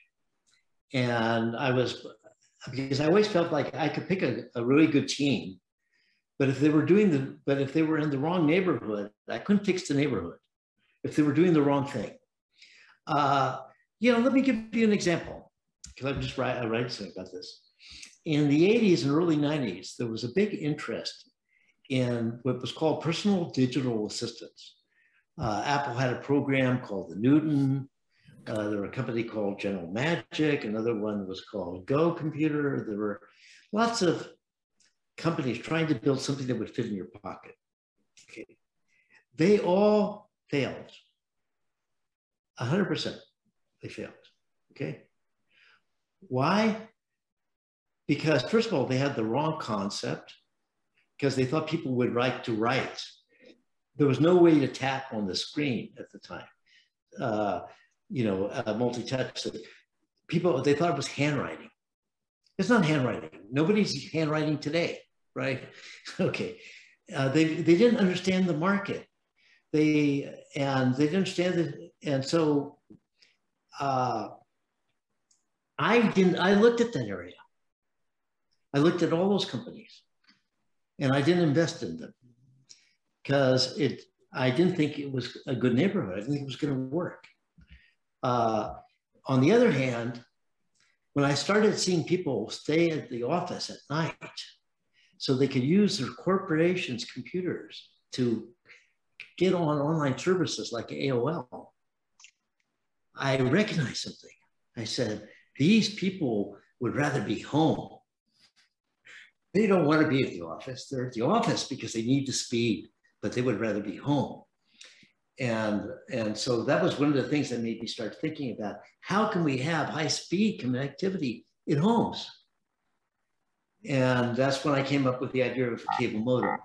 And I was, because I always felt like I could pick a, a really good team, but if they were doing the, but if they were in the wrong neighborhood, I couldn't fix the neighborhood. If they were doing the wrong thing. Uh, you know, let me give you an example, because I'm just writing write something about this. In the 80s and early 90s, there was a big interest in what was called personal digital assistants. Uh, Apple had a program called the Newton. Uh, there were a company called General Magic. Another one was called Go Computer. There were lots of companies trying to build something that would fit in your pocket. Okay. They all failed. 100% they failed. Okay. Why? Because, first of all, they had the wrong concept because they thought people would write to write. There was no way to tap on the screen at the time. Uh, you know, uh, multi-touch. People, they thought it was handwriting. It's not handwriting. Nobody's handwriting today, right? okay. Uh, they, they didn't understand the market. They, and they didn't understand it. And so uh, I didn't, I looked at that area. I looked at all those companies and I didn't invest in them because it, I didn't think it was a good neighborhood. I didn't think it was going to work. Uh, on the other hand, when I started seeing people stay at the office at night so they could use their corporation's computers to get on online services like AOL, I recognized something. I said, these people would rather be home they don't want to be at the office. They're at the office because they need the speed, but they would rather be home. And, and so that was one of the things that made me start thinking about how can we have high speed connectivity in homes? And that's when I came up with the idea of a cable modem.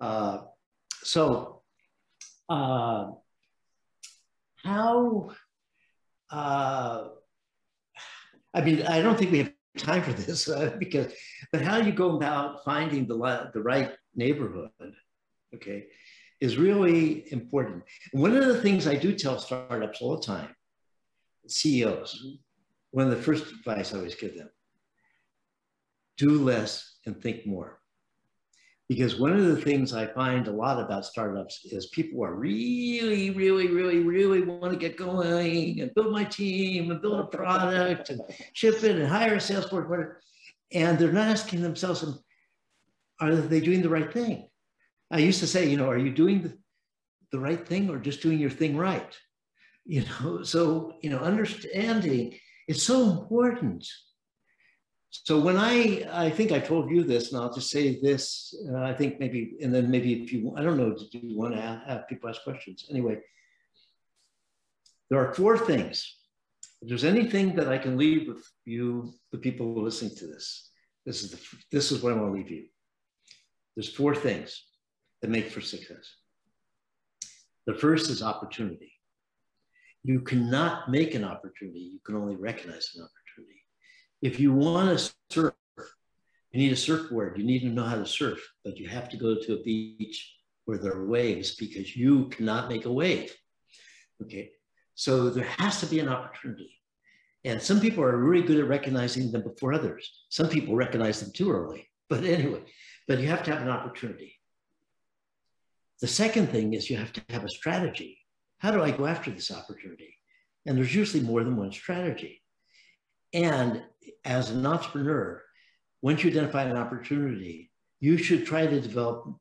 Uh, so uh, how, uh, I mean, I don't think we have time for this uh, because, but how you go about finding the, the right neighborhood, okay, is really important. One of the things I do tell startups all the time, CEOs, one of the first advice I always give them, do less and think more. Because one of the things I find a lot about startups is people are really, really, really, really want to get going and build my team and build a product and ship it and hire a sales force. And they're not asking themselves, um, are they doing the right thing? I used to say, you know, are you doing the, the right thing or just doing your thing right? You know, so, you know, understanding is so important so when I, I think I told you this, and I'll just say this, uh, I think maybe, and then maybe if you, I don't know, do you want to have, people ask questions? Anyway, there are four things. If there's anything that I can leave with you, the people listening to this, this is, the, this is what I want to leave you. There's four things that make for success. The first is opportunity. You cannot make an opportunity, you can only recognize an opportunity if you want to surf, you need a surfboard. You need to know how to surf, but you have to go to a beach where there are waves because you cannot make a wave. Okay, so there has to be an opportunity. And some people are really good at recognizing them before others. Some people recognize them too early. But anyway, but you have to have an opportunity. The second thing is you have to have a strategy. How do I go after this opportunity? And there's usually more than one strategy. And as an entrepreneur, once you identify an opportunity, you should try to develop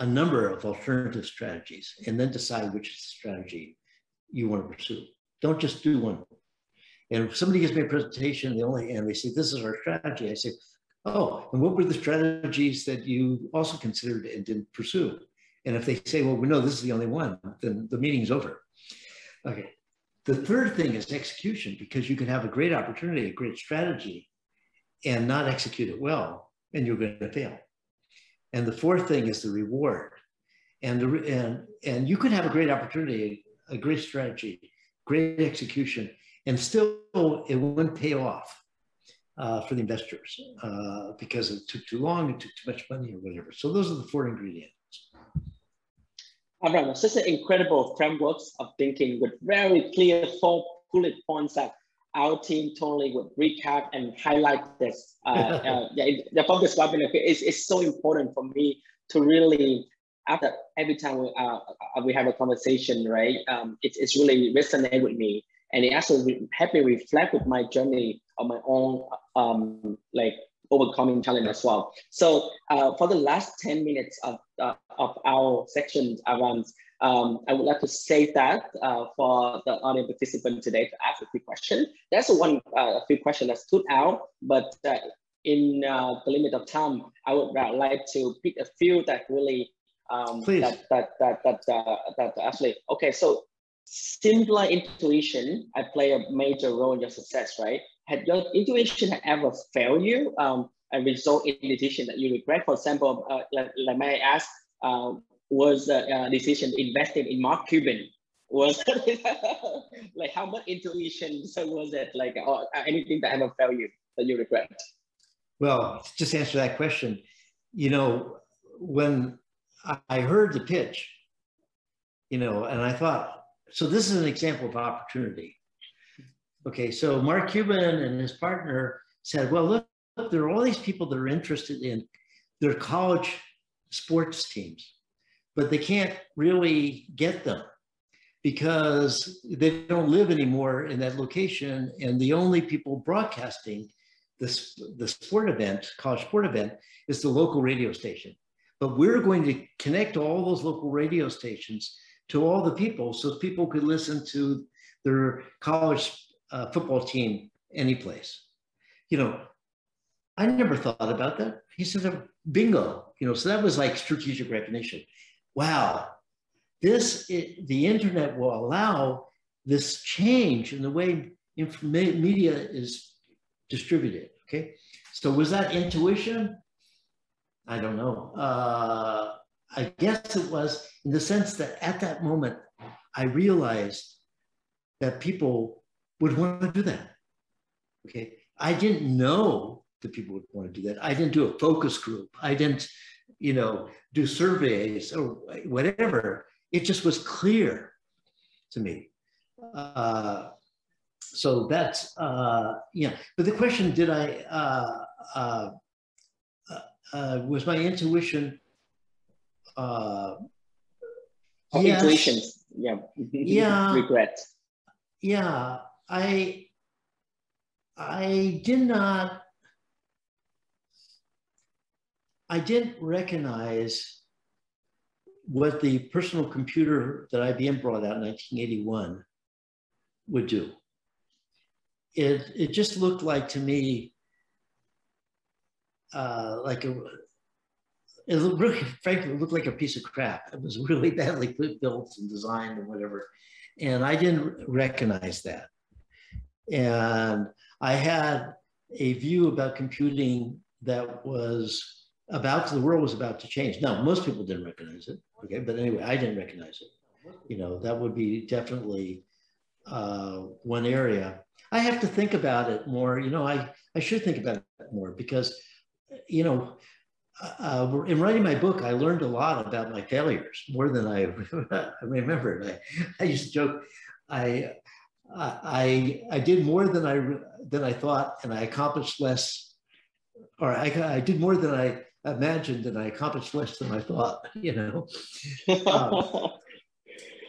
a number of alternative strategies and then decide which strategy you want to pursue. Don't just do one. And if somebody gives me a presentation, they only and they say, this is our strategy. I say, oh, and what were the strategies that you also considered and didn't pursue? And if they say, well, we know this is the only one, then the meeting's over. Okay, the third thing is execution, because you can have a great opportunity, a great strategy, and not execute it well, and you're going to fail. And the fourth thing is the reward. And, the, and, and you could have a great opportunity, a great strategy, great execution, and still it wouldn't pay off uh, for the investors uh, because it took too long, it took too much money or whatever. So those are the four ingredients. Avram, such an incredible frameworks of thinking with very clear four bullet points that our team totally would recap and highlight this. Uh, uh, yeah, the focus webinar is, is so important for me to really after every time we, uh, uh, we have a conversation, right? Um, it, it's really resonate with me, and it also help me reflect with my journey on my own um, like overcoming challenge as well. So uh, for the last 10 minutes of, uh, of our section around, um, I would like to save that uh, for the audience participant today to ask a few questions. There's one uh, a few questions that stood out, but uh, in uh, the limit of time, I would like to pick a few that really um, Please. that that that that, uh, that actually okay. So similar intuition, I play a major role in your success, right? Had your intuition ever failed you um, and result in a decision that you regret? For example, uh, like, like may I ask, uh, was the uh, decision invested in Mark Cuban? Was like how much intuition so was it like or anything that ever failed you that you regret? Well, just answer that question. You know, when I heard the pitch, you know, and I thought, so this is an example of opportunity. Okay, so Mark Cuban and his partner said, well, look, look, there are all these people that are interested in their college sports teams, but they can't really get them because they don't live anymore in that location. And the only people broadcasting this, the sport event, college sport event, is the local radio station. But we're going to connect all those local radio stations to all the people so people could listen to their college uh, football team any place. You know, I never thought about that. He said, bingo, you know, so that was like strategic recognition. Wow, this, it, the internet will allow this change in the way media is distributed, okay? So was that intuition? I don't know. Uh, I guess it was in the sense that at that moment, I realized that people would want to do that. Okay. I didn't know that people would want to do that. I didn't do a focus group. I didn't, you know, do surveys or whatever. It just was clear to me. Uh, so that's, uh, yeah. But the question, did I, uh, uh uh, was my intuition. Uh, oh, yes. Intuition, yeah. yeah. Regret. Yeah, I, I did not, I didn't recognize what the personal computer that IBM brought out in 1981 would do. It, it just looked like to me uh, like a, it really, frankly, it looked like a piece of crap. It was really badly built and designed and whatever. And I didn't recognize that. And I had a view about computing that was about the world was about to change. Now, most people didn't recognize it. Okay. But anyway, I didn't recognize it. You know, that would be definitely uh, one area. I have to think about it more. You know, I, I should think about it more because you know, uh, in writing my book, I learned a lot about my failures more than I, I remembered. I, I used to joke, I, I, I did more than I than I thought, and I accomplished less, or I, I did more than I imagined, and I accomplished less than I thought. You know. Um,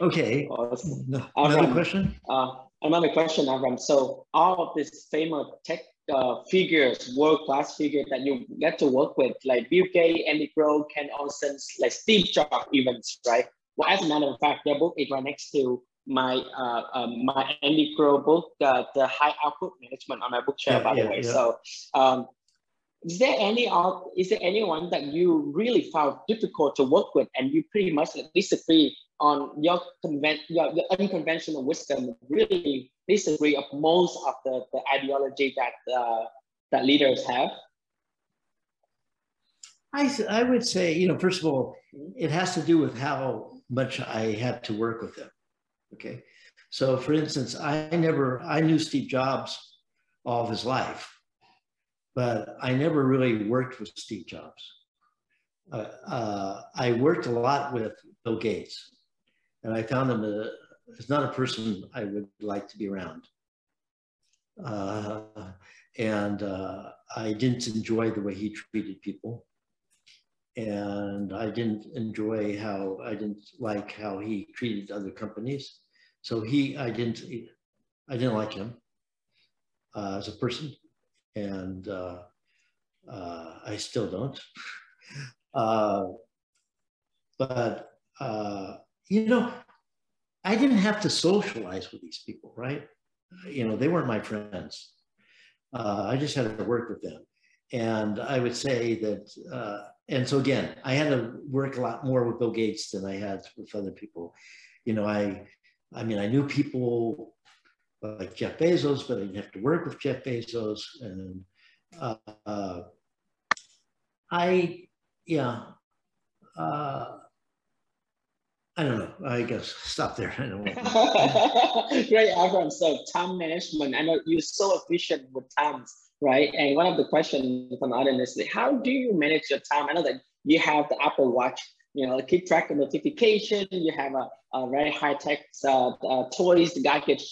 okay. Awesome. Another question. Uh, another question, Avram. So all of these famous tech uh, figures, world-class figures that you get to work with, like Bill Gates, Andy Grove, Ken Olsen, like Steve Jobs even, right? Well, as a matter of fact, their book is right next to my uh, um, my Andy Grove book, uh, the High Output Management on my bookshelf, yeah, by yeah, the way. Yeah. So, um, is there any is there anyone that you really found difficult to work with, and you pretty much disagree on your, conven- your, your unconventional wisdom really disagree of most of the, the ideology that uh, that leaders have? I, I would say, you know, first of all, it has to do with how much I had to work with them. Okay. So for instance, I never, I knew Steve Jobs all of his life, but I never really worked with Steve Jobs. Uh, uh, I worked a lot with Bill Gates and I found him a, is not a person I would like to be around. Uh, and uh, I didn't enjoy the way he treated people. And I didn't enjoy how, I didn't like how he treated other companies. So he, I didn't, I didn't like him uh, as a person. And uh, uh, I still don't. Uh, but, uh, you know, I didn't have to socialize with these people, right? You know, they weren't my friends. Uh, I just had to work with them. And I would say that, and so again, I had to work a lot more with Bill Gates than I had with other people. You know, I, I mean, I knew people like Jeff Bezos, but I didn't have to work with Jeff Bezos. And uh, I, yeah, uh, I don't know. I guess stop there. I don't know. Great, Avram. So time management. I know you're so efficient with times, right? And one of the questions from the audience is, how do you manage your time? I know that you have the Apple Watch. You know, keep track of notification. You have a, a very high tech uh, uh, toys,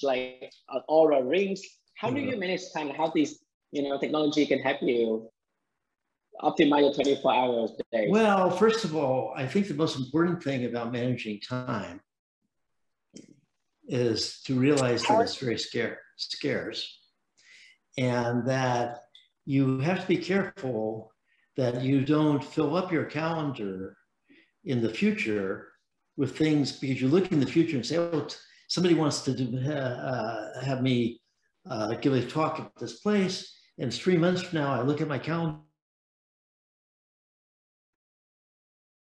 like uh, Oura rings. How do you manage time? How these you know technology can help you optimize your 24 hours a day? Well, first of all, I think the most important thing about managing time is to realize that it's very scarce, scarce and that you have to be careful that you don't fill up your calendar in the future with things because you look in the future and say, oh, somebody wants to do, uh, have me uh, give a talk at this place. And it's three months from now, I look at my calendar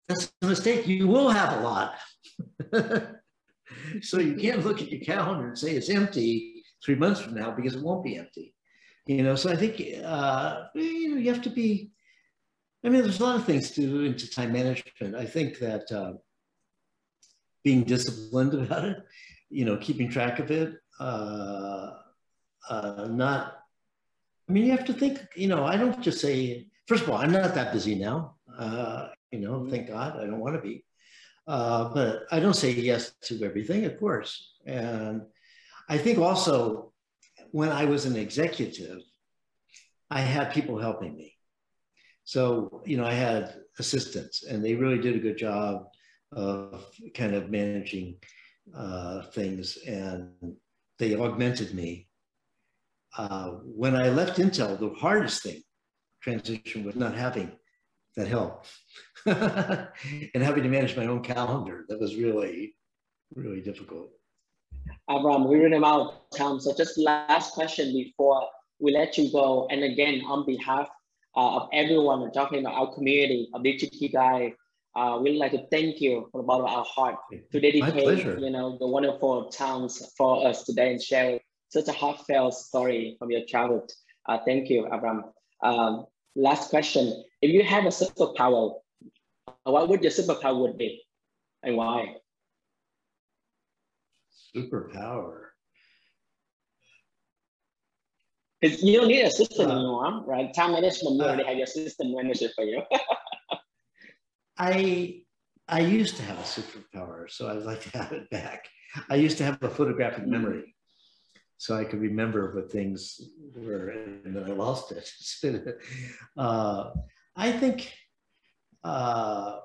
That's a mistake. You will have a lot. so you can't look at your calendar and say it's empty three months from now because it won't be empty. You know, so I think uh, you know you have to be. I mean, there's a lot of things to do into time management. I think that uh, being disciplined about it, you know, keeping track of it, uh, uh, not. I mean, you have to think. You know, I don't just say. First of all, I'm not that busy now. Uh, you know, mm-hmm. thank God I don't want to be. Uh, but I don't say yes to everything, of course. And I think also when I was an executive, I had people helping me. So, you know, I had assistants and they really did a good job of kind of managing uh, things and they augmented me. Uh, when I left Intel, the hardest thing transition was not having that help and having to manage my own calendar that was really really difficult Avram, we're running out of time. So just last question before we let you go. And again, on behalf uh, of everyone and talking about our community of Digikigai, uh, we'd like to thank you from the bottom of our heart to dedicate, you know, the wonderful times for us today and share such a heartfelt story from your childhood. Uh, thank you, Avram. Um, last question. If you have a superpower, what would your superpower would be and why? Superpower. Because you don't need a system uh, anymore, right? Time management, you uh, already have your system manager for you. I I used to have a superpower, so I'd like to have it back. I used to have a photographic memory so I could remember what things were, and then I lost it. uh, I think uh,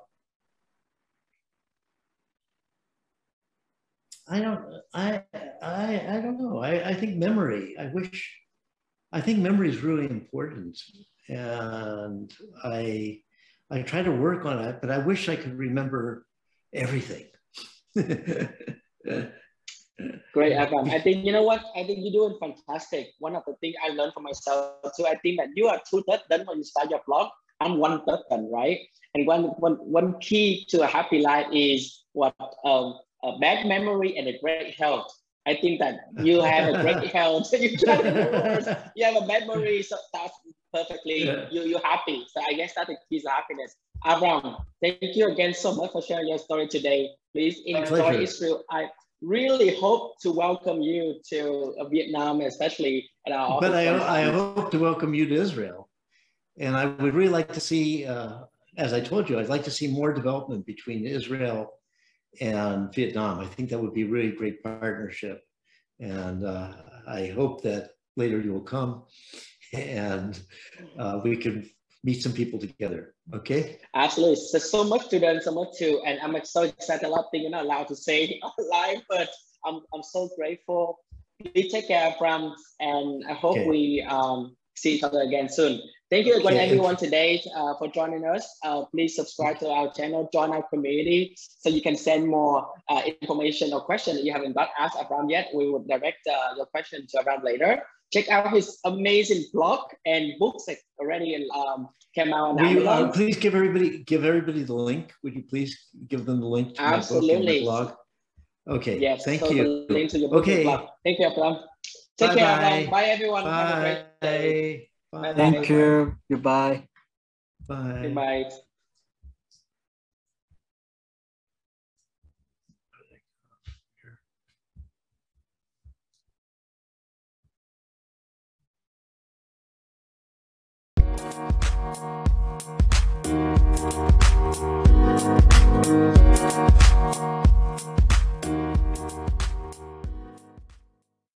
I don't I I I don't know. I, I think memory. I wish I think memory is really important, and I I try to work on it, but I wish I could remember everything. Great, Avram. I think you know what? I think you're doing fantastic. One of the things I learned for myself too. I think that you are two thirds done when you start your blog. I'm one third done, right? And one one one key to a happy life is what um, a bad memory and a great health. I think that you have a great health. you, you have a memory, so that's perfectly. Yeah. You you're happy. So I guess the key to happiness. Avram, thank you again so much for sharing your story today. Please enjoy Israel. I really hope to welcome you to Vietnam, especially at our. But I, I hope to welcome you to Israel, and I would really like to see, uh, as I told you, I'd like to see more development between Israel and Vietnam. I think that would be really great partnership, and uh, I hope that later you will come and uh, we can meet some people together. Okay. Absolutely. So, so much to learn, so much to, and I'm so excited. A lot of things you're not allowed to say live, but I'm, I'm so grateful. Please take care, from, and I hope okay. we um, see each other again soon. Thank you again, okay. everyone, today uh, for joining us. Uh, please subscribe to our channel, join our community, so you can send more uh, information or question that you haven't got asked Avram yet. We will direct uh, your question to Avram later. Check out his amazing blog and books that already um, came out. Will uh, please give everybody give everybody the link. Would you please give them the link to Absolutely. my book blog? Okay. Yes. Thank so you. link to your book okay. Blog. Thank you, Avram. Take bye care, bye. everyone. Bye, everyone. Bye. Have a great day. Bye. Thank bye. you. Goodbye. Bye. Goodbye.